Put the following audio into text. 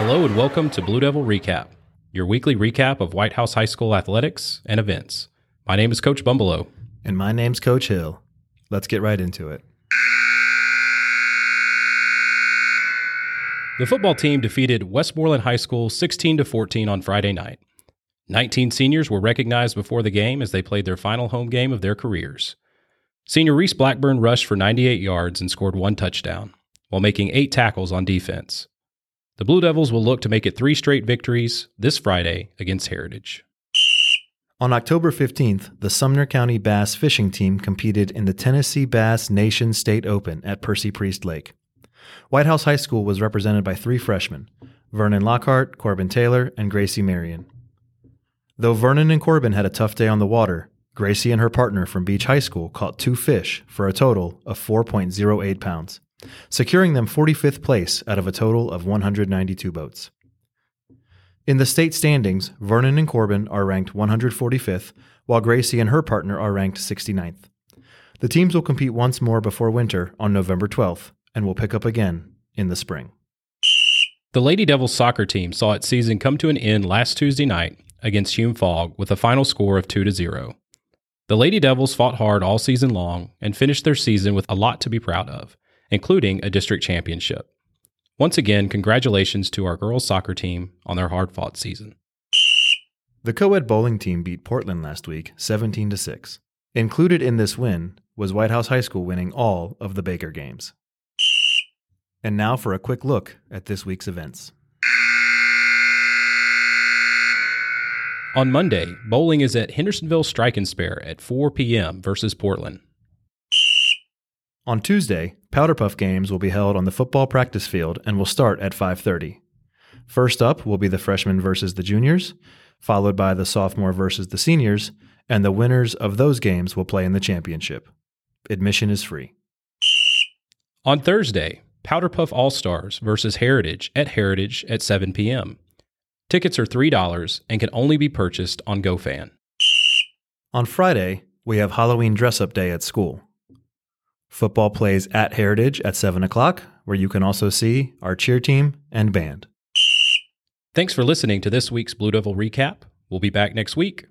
Hello and welcome to Blue Devil Recap, your weekly recap of White House High School athletics and events. My name is Coach Bumbalo. And my name's Coach Hill. Let's get right into it. The football team defeated Westmoreland High School 16 to 14 on Friday night. 19 seniors were recognized before the game as they played their final home game of their careers. Senior Reese Blackburn rushed for 98 yards and scored one touchdown, while making eight tackles on defense. The Blue Devils will look to make it three straight victories this Friday against Heritage. On October 15th, the Sumner County Bass fishing team competed in the Tennessee Bass Nation State Open at Percy Priest Lake. White House High School was represented by three freshmen Vernon Lockhart, Corbin Taylor, and Gracie Marion. Though Vernon and Corbin had a tough day on the water, Gracie and her partner from Beech High School caught two fish for a total of 4.08 pounds securing them 45th place out of a total of 192 boats. In the state standings, Vernon and Corbin are ranked 145th, while Gracie and her partner are ranked 69th. The teams will compete once more before winter on November 12th and will pick up again in the spring. The Lady Devils soccer team saw its season come to an end last Tuesday night against Hume-Fogg with a final score of 2 to 0. The Lady Devils fought hard all season long and finished their season with a lot to be proud of including a district championship. Once again, congratulations to our girls soccer team on their hard fought season. The co-ed bowling team beat Portland last week 17 to 6. Included in this win was White House High School winning all of the Baker games. And now for a quick look at this week's events. On Monday, bowling is at Hendersonville Strike and Spare at 4 p.m. versus Portland. On Tuesday, Powder Puff games will be held on the football practice field and will start at 5:30. First up will be the freshmen versus the juniors, followed by the sophomore versus the seniors, and the winners of those games will play in the championship. Admission is free. On Thursday, Powder Puff All Stars versus Heritage at Heritage at 7 p.m. Tickets are $3 and can only be purchased on GoFan. On Friday, we have Halloween dress up day at school. Football plays at Heritage at 7 o'clock, where you can also see our cheer team and band. Thanks for listening to this week's Blue Devil Recap. We'll be back next week